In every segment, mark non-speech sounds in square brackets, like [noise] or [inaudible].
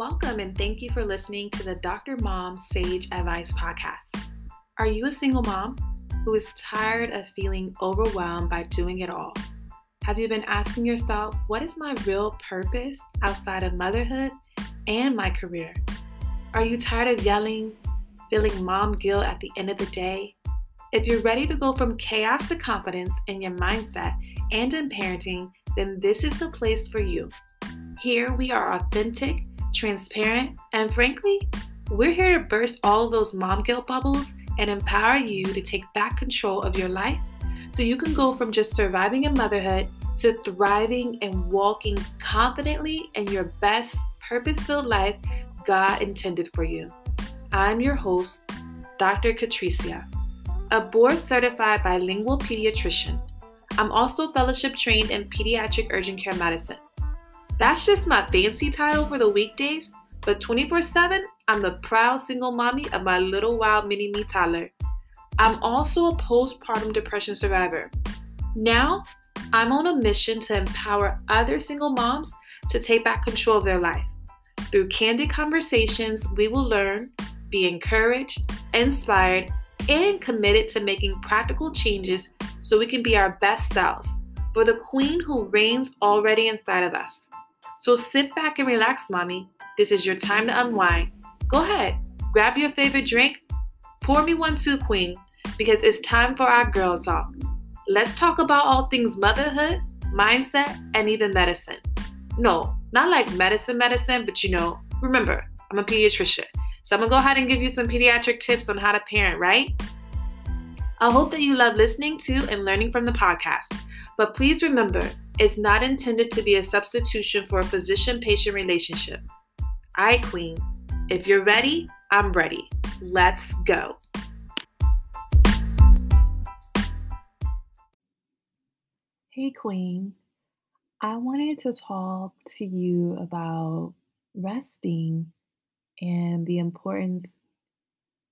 Welcome and thank you for listening to the Dr. Mom Sage Advice Podcast. Are you a single mom who is tired of feeling overwhelmed by doing it all? Have you been asking yourself, what is my real purpose outside of motherhood and my career? Are you tired of yelling, feeling mom guilt at the end of the day? If you're ready to go from chaos to confidence in your mindset and in parenting, then this is the place for you. Here we are authentic, transparent, and frankly, we're here to burst all those mom guilt bubbles and empower you to take back control of your life so you can go from just surviving in motherhood to thriving and walking confidently in your best purpose filled life God intended for you. I'm your host, Dr. Catricia, a board certified bilingual pediatrician. I'm also fellowship trained in pediatric urgent care medicine. That's just my fancy title for the weekdays, but 24 7, I'm the proud single mommy of my little wild mini me toddler. I'm also a postpartum depression survivor. Now, I'm on a mission to empower other single moms to take back control of their life. Through candid conversations, we will learn, be encouraged, inspired, and committed to making practical changes so we can be our best selves for the queen who reigns already inside of us. So sit back and relax, mommy. This is your time to unwind. Go ahead, grab your favorite drink, pour me one too, queen, because it's time for our girl talk. Let's talk about all things motherhood, mindset, and even medicine. No, not like medicine, medicine, but you know, remember, I'm a pediatrician. So I'm gonna go ahead and give you some pediatric tips on how to parent, right? I hope that you love listening to and learning from the podcast. But please remember, it's not intended to be a substitution for a physician patient relationship. All right, Queen, if you're ready, I'm ready. Let's go. Hey, Queen. I wanted to talk to you about resting and the importance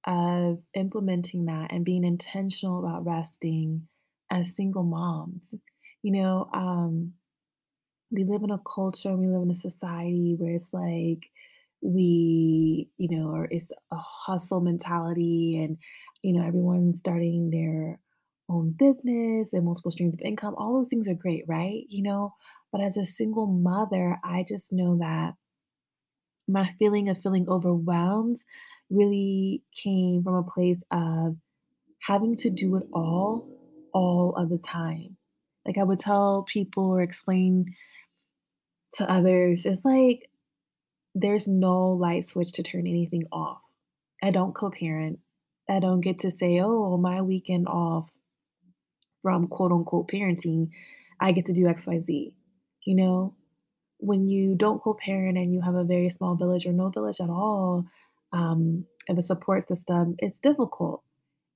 of implementing that and being intentional about resting as single moms. You know, um, we live in a culture, we live in a society where it's like we, you know, or it's a hustle mentality and, you know, everyone's starting their own business and multiple streams of income. All those things are great, right? You know, but as a single mother, I just know that my feeling of feeling overwhelmed really came from a place of having to do it all, all of the time. Like I would tell people or explain to others, it's like there's no light switch to turn anything off. I don't co parent. I don't get to say, oh, my weekend off from quote unquote parenting, I get to do XYZ. You know, when you don't co parent and you have a very small village or no village at all um, of a support system, it's difficult.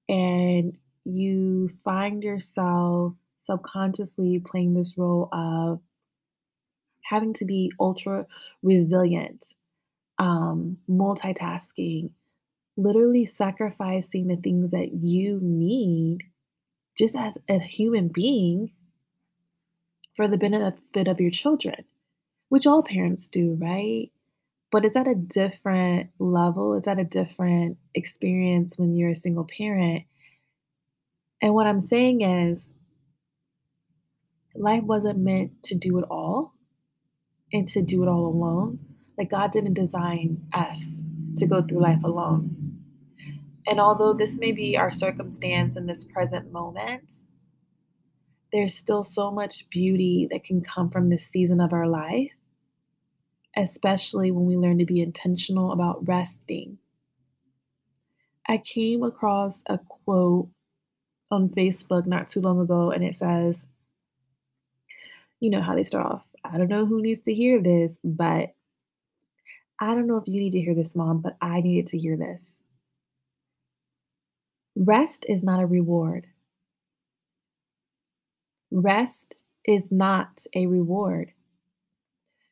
And you find yourself subconsciously playing this role of having to be ultra resilient, um, multitasking, literally sacrificing the things that you need just as a human being for the benefit of your children, which all parents do, right? But it's at a different level, it's at a different experience when you're a single parent. And what I'm saying is, life wasn't meant to do it all and to do it all alone. Like, God didn't design us to go through life alone. And although this may be our circumstance in this present moment, there's still so much beauty that can come from this season of our life, especially when we learn to be intentional about resting. I came across a quote on Facebook not too long ago, and it says, you know how they start off. I don't know who needs to hear this, but I don't know if you need to hear this, mom, but I needed to hear this. Rest is not a reward. Rest is not a reward.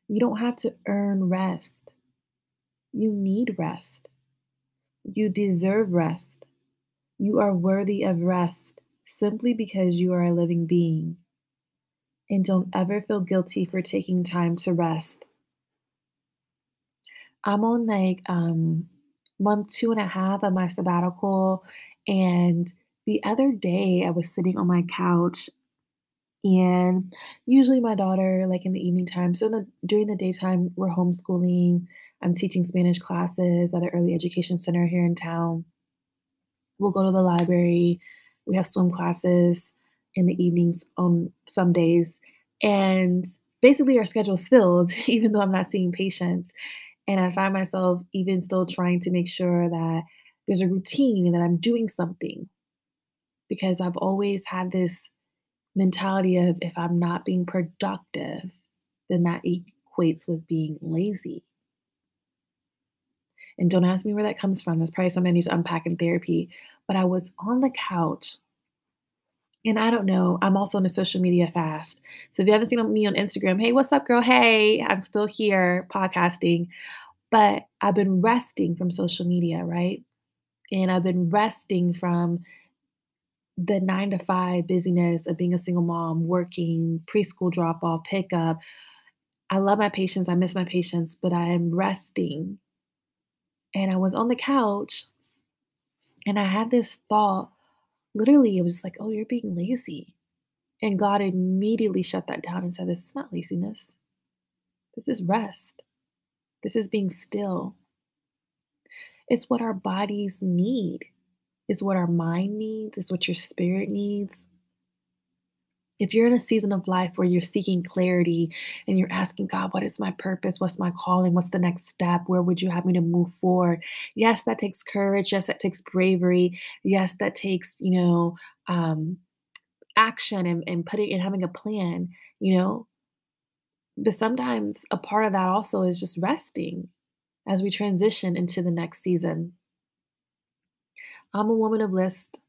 You don't have to earn rest. You need rest. You deserve rest. You are worthy of rest simply because you are a living being and don't ever feel guilty for taking time to rest. I'm on like um month two and a half of my sabbatical. And the other day I was sitting on my couch and usually my daughter, like in the evening time, so in the during the daytime, we're homeschooling. I'm teaching Spanish classes at an early education center here in town. We'll go to the library. We have swim classes in the evenings on some days. And basically our schedule's filled, [laughs] even though I'm not seeing patients. And I find myself even still trying to make sure that there's a routine and that I'm doing something because I've always had this mentality of if I'm not being productive, then that equates with being lazy. And don't ask me where that comes from. That's probably something I need to unpack in therapy. But I was on the couch and I don't know, I'm also on a social media fast. So if you haven't seen me on Instagram, hey, what's up, girl? Hey, I'm still here podcasting. But I've been resting from social media, right? And I've been resting from the nine to five busyness of being a single mom, working, preschool drop off, pickup. I love my patients. I miss my patients, but I am resting. And I was on the couch and I had this thought literally, it was like, oh, you're being lazy. And God immediately shut that down and said, this is not laziness. This is rest. This is being still. It's what our bodies need. It's what our mind needs. It's what your spirit needs. If you're in a season of life where you're seeking clarity and you're asking God, what is my purpose? What's my calling? What's the next step? Where would you have me to move forward? Yes, that takes courage. Yes, that takes bravery. Yes, that takes, you know, um, action and, and putting and having a plan, you know. But sometimes a part of that also is just resting as we transition into the next season. I'm a woman of list.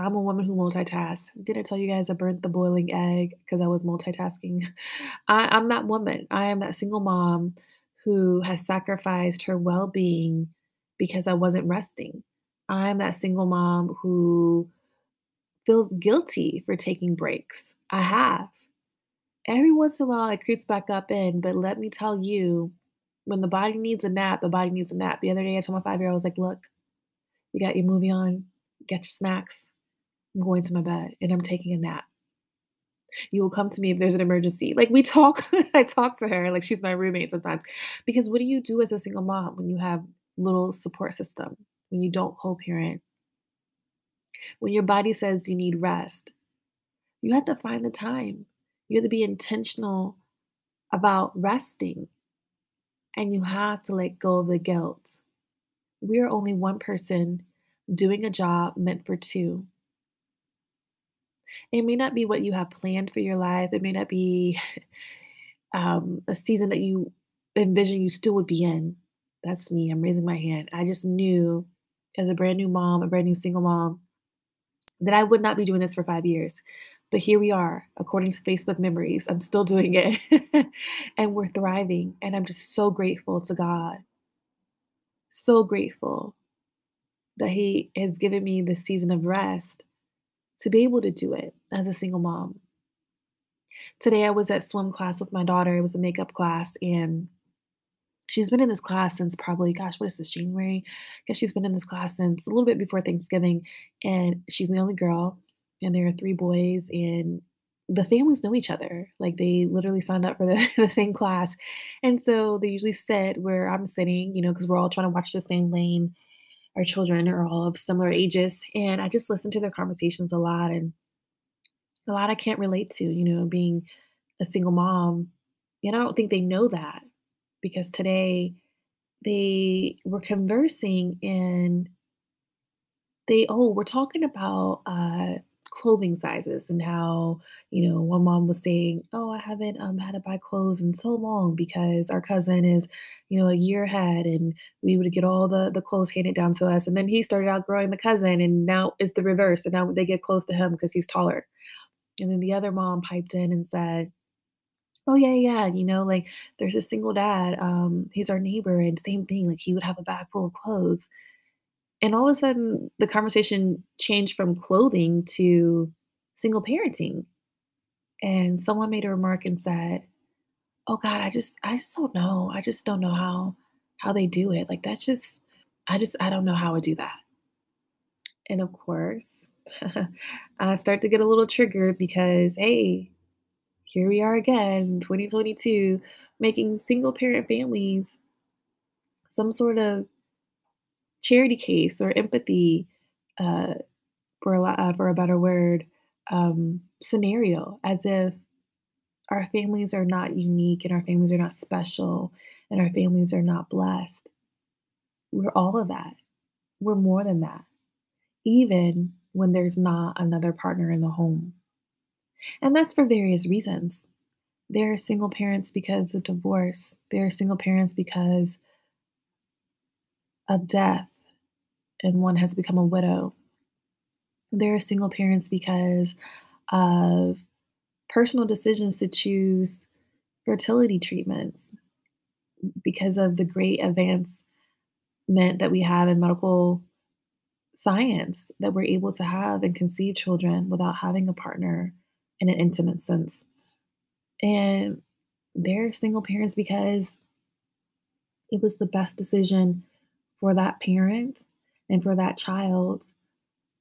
I'm a woman who multitasks. Did I tell you guys I burnt the boiling egg because I was multitasking? [laughs] I, I'm that woman. I am that single mom who has sacrificed her well being because I wasn't resting. I'm that single mom who feels guilty for taking breaks. I have. Every once in a while, it creeps back up in, but let me tell you, when the body needs a nap, the body needs a nap. The other day, I told my five year old, I was like, look, you got your movie on, get your snacks, I'm going to my bed and I'm taking a nap. You will come to me if there's an emergency. Like we talk, [laughs] I talk to her like she's my roommate sometimes. Because what do you do as a single mom when you have little support system, when you don't co-parent? When your body says you need rest, you have to find the time. You have to be intentional about resting. And you have to let go of the guilt. We are only one person doing a job meant for two. It may not be what you have planned for your life. It may not be [sighs] um, a season that you envision you still would be in. That's me. I'm raising my hand. I just knew as a brand new mom, a brand new single mom, that I would not be doing this for five years. But here we are, according to Facebook memories. I'm still doing it [laughs] and we're thriving. And I'm just so grateful to God. So grateful that He has given me this season of rest to be able to do it as a single mom. Today I was at swim class with my daughter. It was a makeup class and she's been in this class since probably gosh what is this january i guess she's been in this class since a little bit before thanksgiving and she's the only girl and there are three boys and the families know each other like they literally signed up for the, [laughs] the same class and so they usually sit where i'm sitting you know because we're all trying to watch the same lane our children are all of similar ages. And I just listen to their conversations a lot and a lot I can't relate to, you know, being a single mom. And I don't think they know that because today they were conversing and they, oh, we're talking about uh, clothing sizes and how you know one mom was saying oh i haven't um, had to buy clothes in so long because our cousin is you know a year ahead and we would get all the the clothes handed down to us. And then he started outgrowing the cousin and now it's the reverse and now they get close to him because he's taller. And then the other mom piped in and said oh yeah yeah you know like there's a single dad um he's our neighbor and same thing like he would have a bag full of clothes and all of a sudden, the conversation changed from clothing to single parenting. And someone made a remark and said, "Oh God, I just, I just don't know. I just don't know how, how they do it. Like that's just, I just, I don't know how I do that. And of course, [laughs] I start to get a little triggered because, hey, here we are again, 2022, making single parent families some sort of charity case or empathy, uh, for a uh, for a better word, um, scenario, as if our families are not unique and our families are not special and our families are not blessed. We're all of that. We're more than that, even when there's not another partner in the home. And that's for various reasons. There are single parents because of divorce, there are single parents because of death, and one has become a widow. There are single parents because of personal decisions to choose fertility treatments because of the great advancement that we have in medical science that we're able to have and conceive children without having a partner in an intimate sense. And they're single parents because it was the best decision for that parent and for that child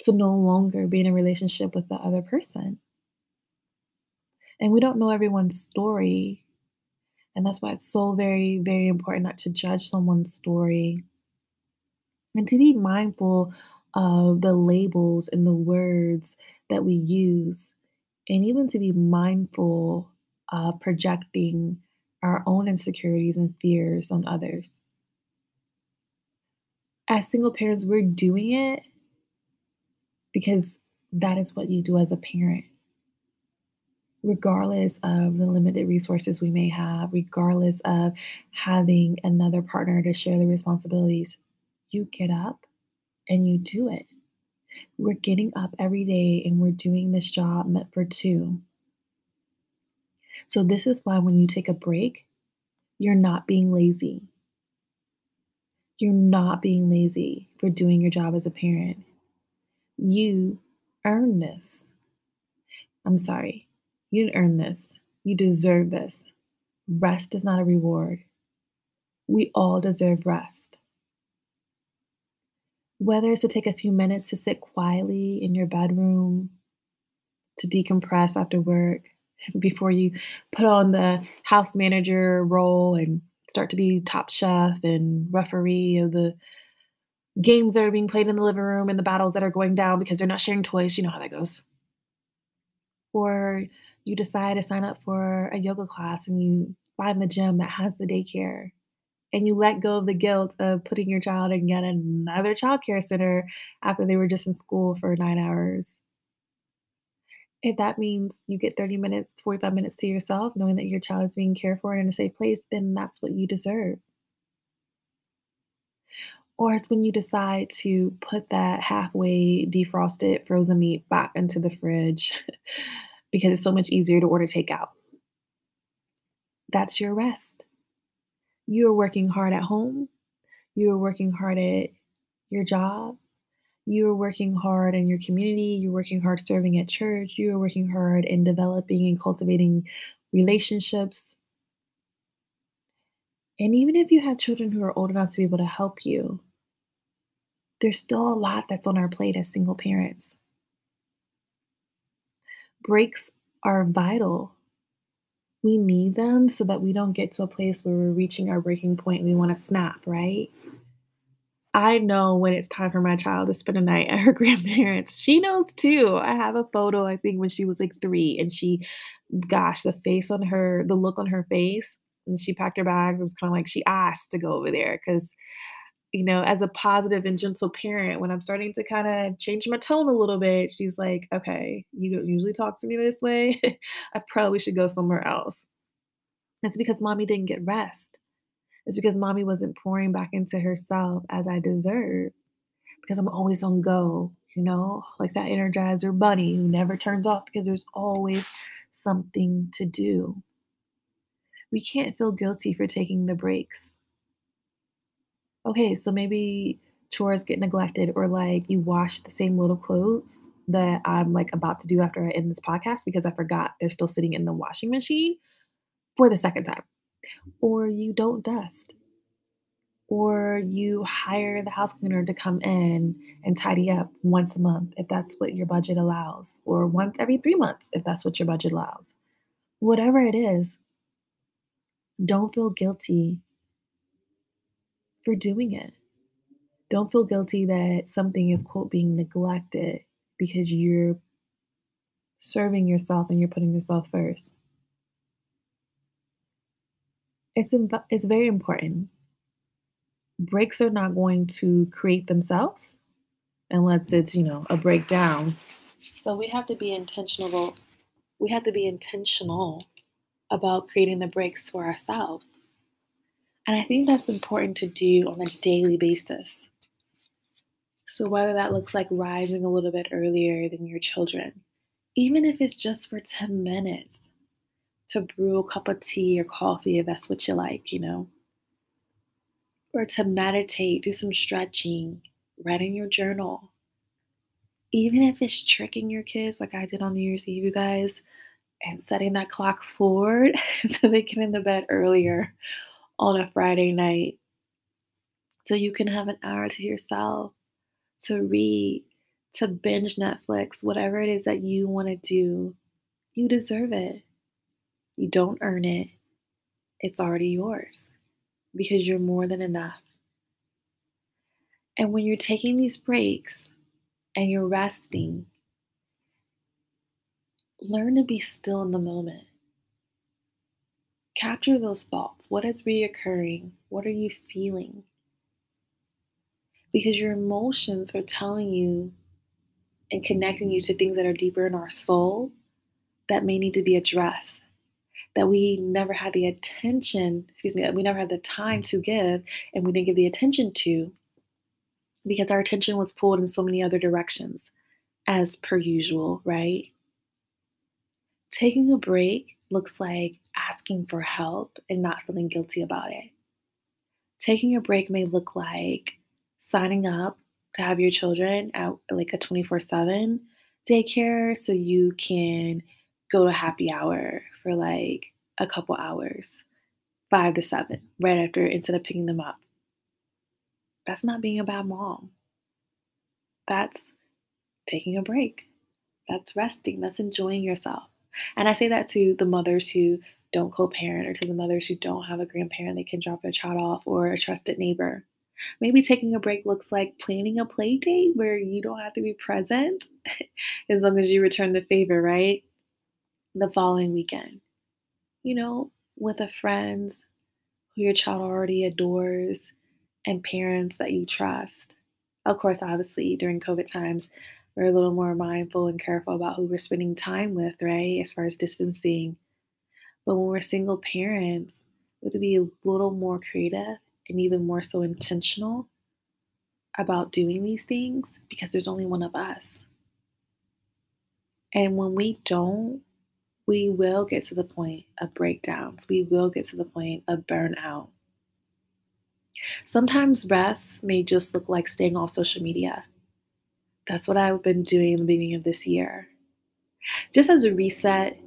to no longer be in a relationship with the other person. And we don't know everyone's story. And that's why it's so very, very important not to judge someone's story and to be mindful of the labels and the words that we use, and even to be mindful of projecting our own insecurities and fears on others. As single parents, we're doing it because that is what you do as a parent regardless of the limited resources we may have, regardless of having another partner to share the responsibilities, you get up and you do it. We're getting up every day and we're doing this job meant for two. So, this is why when you take a break, you're not being lazy. You're not being lazy for doing your job as a parent. You earn this. I'm sorry, you didn't earn this. You deserve this. Rest is not a reward. We all deserve rest. Whether it's to take a few minutes to sit quietly in your bedroom, to decompress after work, [laughs] before you put on the house manager role and start to be top chef and referee of the games that are being played in the living room and the battles that are going down because they're not sharing toys. You know how that goes. Or you decide to sign up for a yoga class and you find the gym that has the daycare and you let go of the guilt of putting your child in yet another childcare center after they were just in school for nine hours. If that means you get 30 minutes, 45 minutes to yourself, knowing that your child is being cared for in a safe place, then that's what you deserve. Or it's when you decide to put that halfway defrosted frozen meat back into the fridge [laughs] because it's so much easier to order takeout. That's your rest. You are working hard at home. You are working hard at your job. You are working hard in your community. You're working hard serving at church. You are working hard in developing and cultivating relationships. And even if you have children who are old enough to be able to help you, there's still a lot that's on our plate as single parents. Breaks are vital. We need them so that we don't get to a place where we're reaching our breaking point we want to snap, right? I know when it's time for my child to spend a night at her [laughs] grandparents. She knows too. I have a photo, I think, when she was like three, and she, gosh, the face on her, the look on her face, and she packed her bags. It was kind of like she asked to go over there because you know, as a positive and gentle parent, when I'm starting to kind of change my tone a little bit, she's like, okay, you don't usually talk to me this way. [laughs] I probably should go somewhere else. That's because mommy didn't get rest. It's because mommy wasn't pouring back into herself as I deserve. Because I'm always on go, you know, like that energizer bunny who never turns off because there's always something to do. We can't feel guilty for taking the breaks okay, so maybe chores get neglected or like you wash the same little clothes that I'm like about to do after I end this podcast because I forgot they're still sitting in the washing machine for the second time. Or you don't dust. or you hire the house cleaner to come in and tidy up once a month if that's what your budget allows, or once every three months if that's what your budget allows. Whatever it is, don't feel guilty for doing it. Don't feel guilty that something is, quote, being neglected because you're serving yourself and you're putting yourself first. It's, it's very important breaks are not going to create themselves unless it's, you know, a breakdown. So we have to be intentional. We have to be intentional about creating the breaks for ourselves. And I think that's important to do on a daily basis. So, whether that looks like rising a little bit earlier than your children, even if it's just for 10 minutes to brew a cup of tea or coffee, if that's what you like, you know, or to meditate, do some stretching, write in your journal. Even if it's tricking your kids, like I did on New Year's Eve, you guys, and setting that clock forward [laughs] so they get in the bed earlier on a Friday night. So you can have an hour to yourself to read, to binge Netflix, whatever it is that you want to do. You deserve it. You don't earn it, it's already yours because you're more than enough. And when you're taking these breaks and you're resting, learn to be still in the moment. Capture those thoughts. What is reoccurring? What are you feeling? Because your emotions are telling you and connecting you to things that are deeper in our soul that may need to be addressed that we never had the attention, excuse me, that we never had the time to give and we didn't give the attention to because our attention was pulled in so many other directions, as per usual, right? Taking a break looks like asking for help and not feeling guilty about it. Taking a break may look like signing up to have your children at like a 24 7 daycare so you can go to happy hour for like a couple hours, five to seven, right after instead of picking them up. That's not being a bad mom. That's taking a break. That's resting. That's enjoying yourself. And I say that to the mothers who don't co parent or to the mothers who don't have a grandparent they can drop their child off or a trusted neighbor. Maybe taking a break looks like planning a play date where you don't have to be present [laughs] as long as you return the favor, right? The following weekend you know, with a friends who your child already adores and parents that you trust. Of course, obviously, during COVID times, we're a little more mindful and careful about who we're spending time with, right? As far as distancing. But when we're single parents, we have to be a little more creative and even more so intentional about doing these things because there's only one of us. And when we don't we will get to the point of breakdowns. We will get to the point of burnout. Sometimes rest may just look like staying off social media. That's what I've been doing in the beginning of this year. Just as a reset,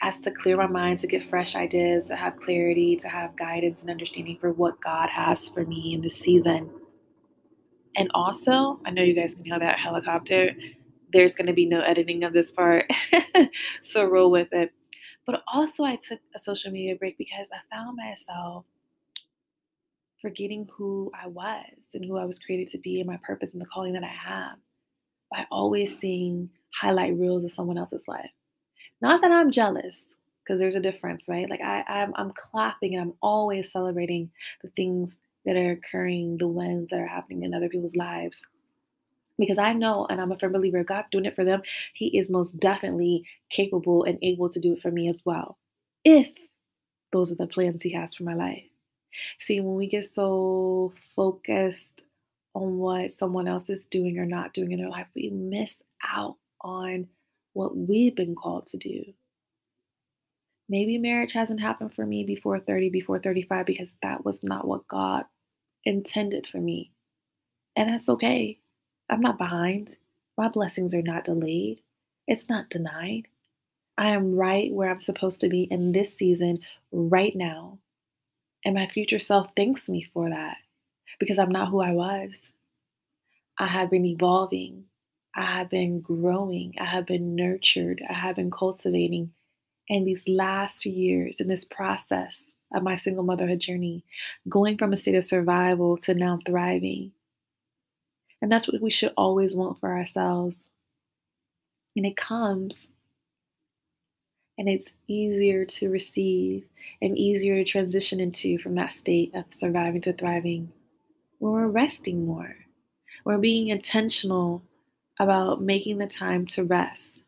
as to clear my mind, to get fresh ideas, to have clarity, to have guidance and understanding for what God has for me in this season. And also, I know you guys can hear that helicopter there's going to be no editing of this part. [laughs] so roll with it. But also, I took a social media break because I found myself forgetting who I was and who I was created to be and my purpose and the calling that I have by always seeing highlight reels of someone else's life. Not that I'm jealous, because there's a difference, right? Like I, I'm, I'm clapping and I'm always celebrating the things that are occurring, the wins that are happening in other people's lives because I know, and I'm a firm believer, God's doing it for them. He is most definitely capable and able to do it for me as well, if those are the plans He has for my life. See, when we get so focused on what someone else is doing or not doing in their life, we miss out on what we've been called to do. Maybe marriage hasn't happened for me before 30, before 35, because that was not what God intended for me. And that's okay. I'm not behind. My blessings are not delayed. It's not denied. I am right where I'm supposed to be in this season right now. And my future self thanks me for that because I'm not who I was. I have been evolving. I have been growing. I have been nurtured. I have been cultivating. And these last few years in this process of my single motherhood journey, going from a state of survival to now thriving. And that's what we should always want for ourselves. And it comes and it's easier to receive and easier to transition into from that state of surviving to thriving when we're resting more. We're being intentional about making the time to rest.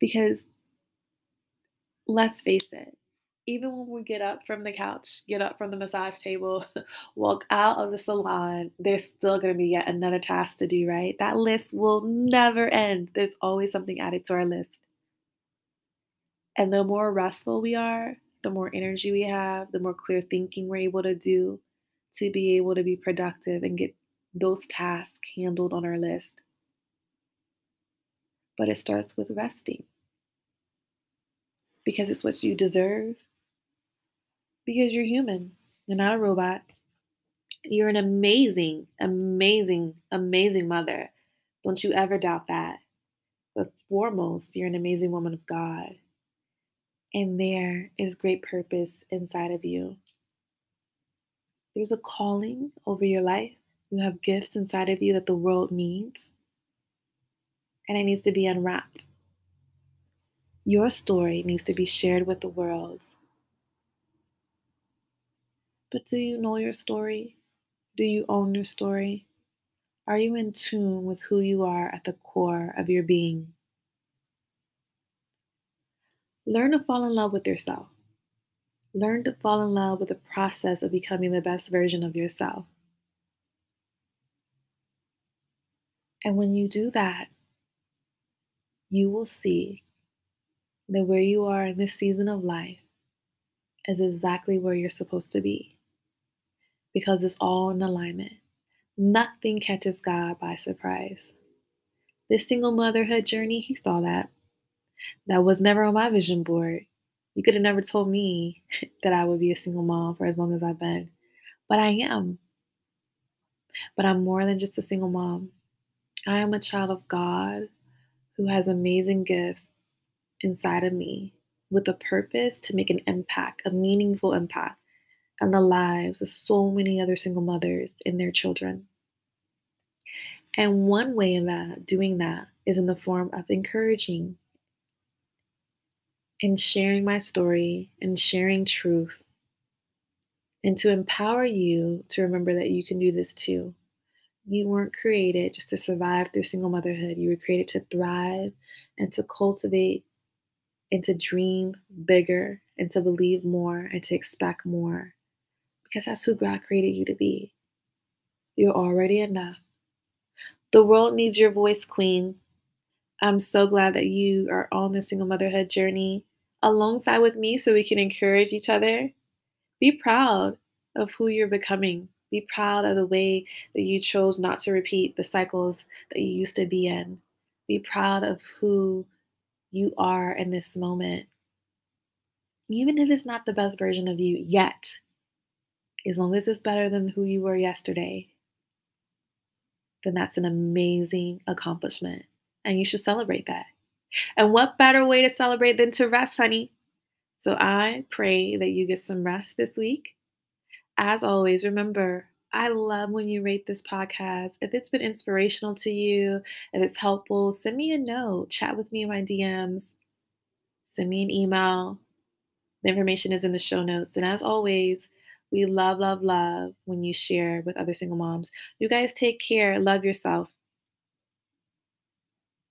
Because let's face it, even when we get up from the couch, get up from the massage table, [laughs] walk out of the salon, there's still going to be yet another task to do, right? That list will never end. There's always something added to our list. And the more restful we are, the more energy we have, the more clear thinking we're able to do to be able to be productive and get those tasks handled on our list. But it starts with resting because it's what you deserve, because you're human, you're not a robot. You're an amazing, amazing, amazing mother. Don't you ever doubt that. But foremost, you're an amazing woman of God. And there is great purpose inside of you. There's a calling over your life. You have gifts inside of you that the world needs. And it needs to be unwrapped. Your story needs to be shared with the world. But do you know your story? Do you own your story? Are you in tune with who you are at the core of your being? Learn to fall in love with yourself. Learn to fall in love with the process of becoming the best version of yourself. And when you do that, you will see that where you are in this season of life is exactly where you're supposed to be because it's all in alignment. Nothing catches God by surprise. This single motherhood journey, He saw that that was never on my vision board. You could have never told me [laughs] that I would be a single mom for as long as I've been, but I am. But I'm more than just a single mom. I am a child of God who has amazing gifts inside of me with a purpose to make an impact, a meaningful impact on the lives of so many other single mothers and their children. And one way in that, doing that, is in the form of encouraging and sharing my story and sharing truth, and to empower you to remember that you can do this too. You weren't created just to survive through single motherhood. You were created to thrive and to cultivate and to dream bigger and to believe more and to expect more because that's who God created you to be. You're already enough. The world needs your voice, Queen. I'm so glad that you are on the single motherhood journey alongside with me so we can encourage each other. Be proud of who you're becoming. Be proud of the way that you chose not to repeat the cycles that you used to be in. Be proud of who you are in this moment. Even if it's not the best version of you yet, as long as it's better than who you were yesterday, then that's an amazing accomplishment. And you should celebrate that. And what better way to celebrate than to rest, honey? So I pray that you get some rest this week. As always, remember, I love when you rate this podcast. If it's been inspirational to you, if it's helpful, send me a note, chat with me in my DMs, send me an email. The information is in the show notes. And as always, we love, love, love when you share with other single moms. You guys take care. Love yourself.